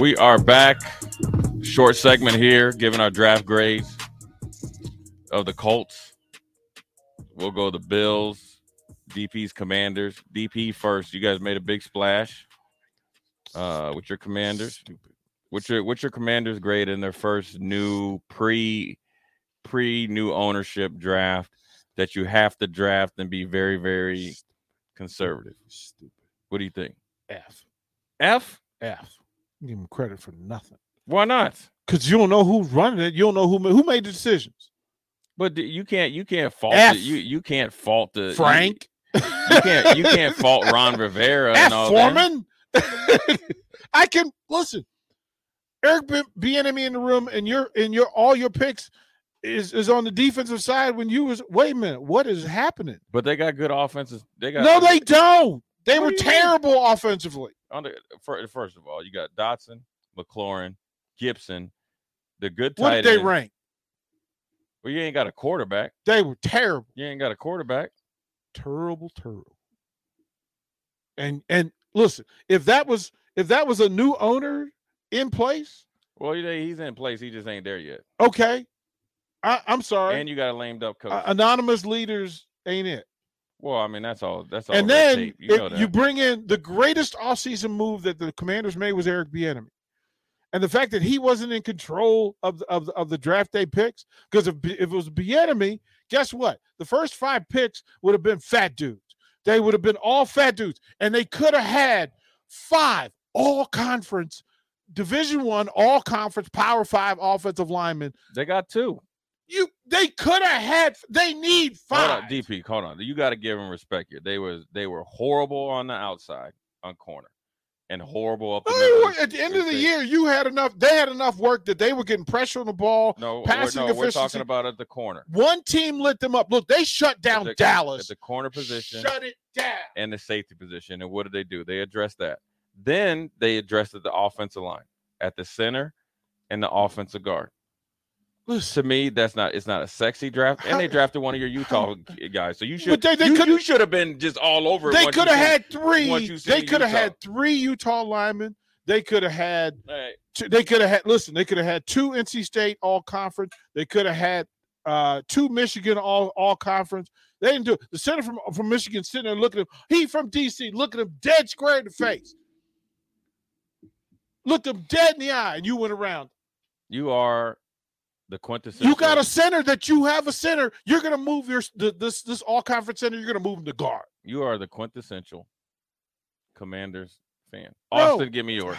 We are back. Short segment here, giving our draft grades of the Colts. We'll go the Bills, DP's Commanders. DP first. You guys made a big splash uh, with your Commanders. What's your what's your Commanders grade in their first new pre pre new ownership draft that you have to draft and be very very conservative? Stupid. What do you think? F. F? F. Give him credit for nothing. Why not? Because you don't know who's running it. You don't know who who made the decisions. But you can't you can't fault F. it. You you can't fault the Frank. You, can't you can't fault Ron Rivera F. and all that. Foreman. I can listen. Eric B- Bieniemy in the room, and your and your all your picks is is on the defensive side. When you was wait a minute, what is happening? But they got good offenses. They got No, they don't. They What were you mean? terrible offensively. On the, fir- first of all, you got Dotson, McLaurin, Gibson, the good What tight did they end. rank? Well, you ain't got a quarterback. They were terrible. You ain't got a quarterback. terrible, terrible. And and listen, if that was if that was a new owner in place, Well, he's in place. He just ain't there yet. okay. I, I'm sorry. And you got a lamed up coach. Uh, anonymous leaders ain't it. Well, I mean that's all. That's all. and then tape. you know that. you bring in the greatest offseason move that the commanders made was Eric Bieniemy. And the fact that he wasn't in control of the, of the, of the draft day picks, because if, if it was Bieniemy, guess what? The first five picks would have been fat dudes. They would have been all fat dudes, and they could have had five all conference, Division One all conference, Power Five offensive linemen. they got two. You, they could have had. They need Hold five. on, DP. Hold on. You got to give them respect here. They was they were horrible on the outside on corner, and horrible up. No, the middle. were- at the end of the year, you had enough. They had enough work that they were getting pressure on the ball. No, we're, passing no, we're talking about at the corner. One team lit them up. Look, they shut down the- at the corner position. Shut it down. and the safety position. And what did they do? They addressed that. Then they addressed the offensive line at the center and the offensive guard. To me, that's not it's not a sexy draft. And they drafted one of your Utah guys. So you should they- they you, you should have been just all over they could have had three. They could have had three Utah linemen. They could have had. Hey, Two, they could have had. Listen, they could have had two NC State all conference. They could have had uh two Michigan all all conference. They didn't do it. The center from from Michigan sitting there looking at him. He from DC looking him dead square in the face. Looked him dead in the eye, and you went around. you are the quintessential. You got a center that you have a center. You're gonna move your the, this this all conference center. You're gonna move him to guard. you are the quintessential Commanders fan. No. Austin, give me yours.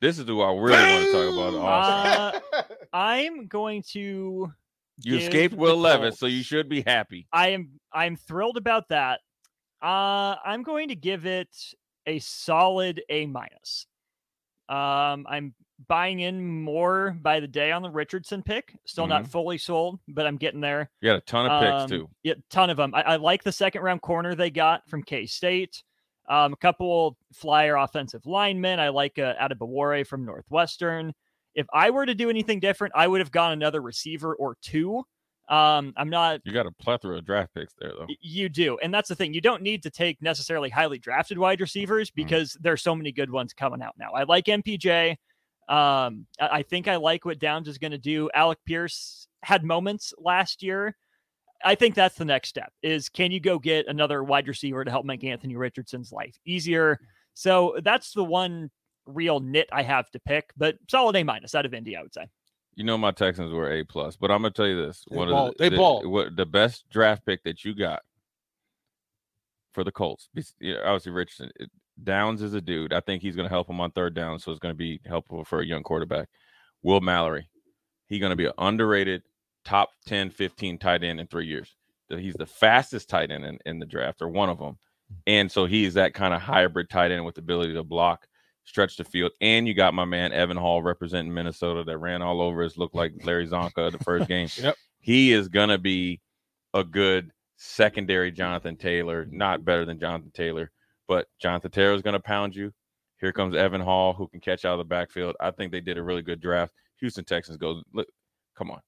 This is who I really want to talk about. Austin. Uh, I'm going to. you give escaped the Will Levis, so you should be happy. I am. I'm thrilled about that. Uh, I'm going to give it a solid A minus. Um, I'm buying in more by the day on the Richardson pick. Still not fully sold, but I'm getting there. You got a ton of picks Um, too. Yeah, ton of them. I, I like the second round corner they got from K State. Um, a couple flyer offensive linemen. I like uh, Adebawore from Northwestern. If I were to do anything different, I would have gone another receiver or two. Um, I'm not. You got a plethora of draft picks there, though. You do, and that's the thing. You don't need to take necessarily highly drafted wide receivers because there's so many good ones coming out now. I like MPJ. Um, I, I think I like what Downs is going to do. Alec Pierce had moments last year. I think that's the next step is can you go get another wide receiver to help make Anthony Richardson's life easier? So that's the one real nit I have to pick, but solid A minus out of Indy, I would say. You know my Texans were A plus, but I'm gonna tell you this: They one balled. of the, They the, balled. what the best draft pick that you got for the Colts. Obviously, Richardson it- Downs is a dude. I think he's gonna help him on third down, so it's gonna be helpful for a young quarterback. Will Mallory, he's gonna be an underrated top 10, 15 tight end in three years. He's the fastest tight end in, in the draft, or one of them, mm-hmm. and so he's that kind of hybrid tight end with the ability to block stretch the field. And you got my man Evan Hull representing Minnesota that ran all over us, looked like Larry Csonka the first game. Yep. He is gonna be a good secondary Jonathan Taylor, not better than Jonathan Taylor, but Jonathan Taylor is gonna pound you. Here comes Evan Hull, who can catch out of the backfield. I think they did a really good draft. Houston Texans goes, look, come on.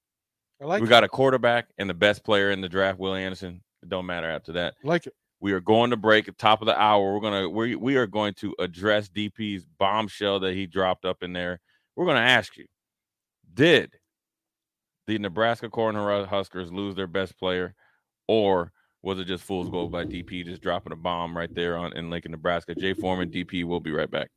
I like we it. got a quarterback and the best player in the draft, Will Anderson. It don't matter after that. I like it. We are going to break at top of the hour. We're gonna we we are going to address DP's bombshell that he dropped up in there. We're gonna ask you, did the Nebraska Cornhuskers lose their best player, or was it just fool's gold by DP just dropping a bomb right there on in Lincoln, Nebraska? Jay Foreman, DP, we'll be right back.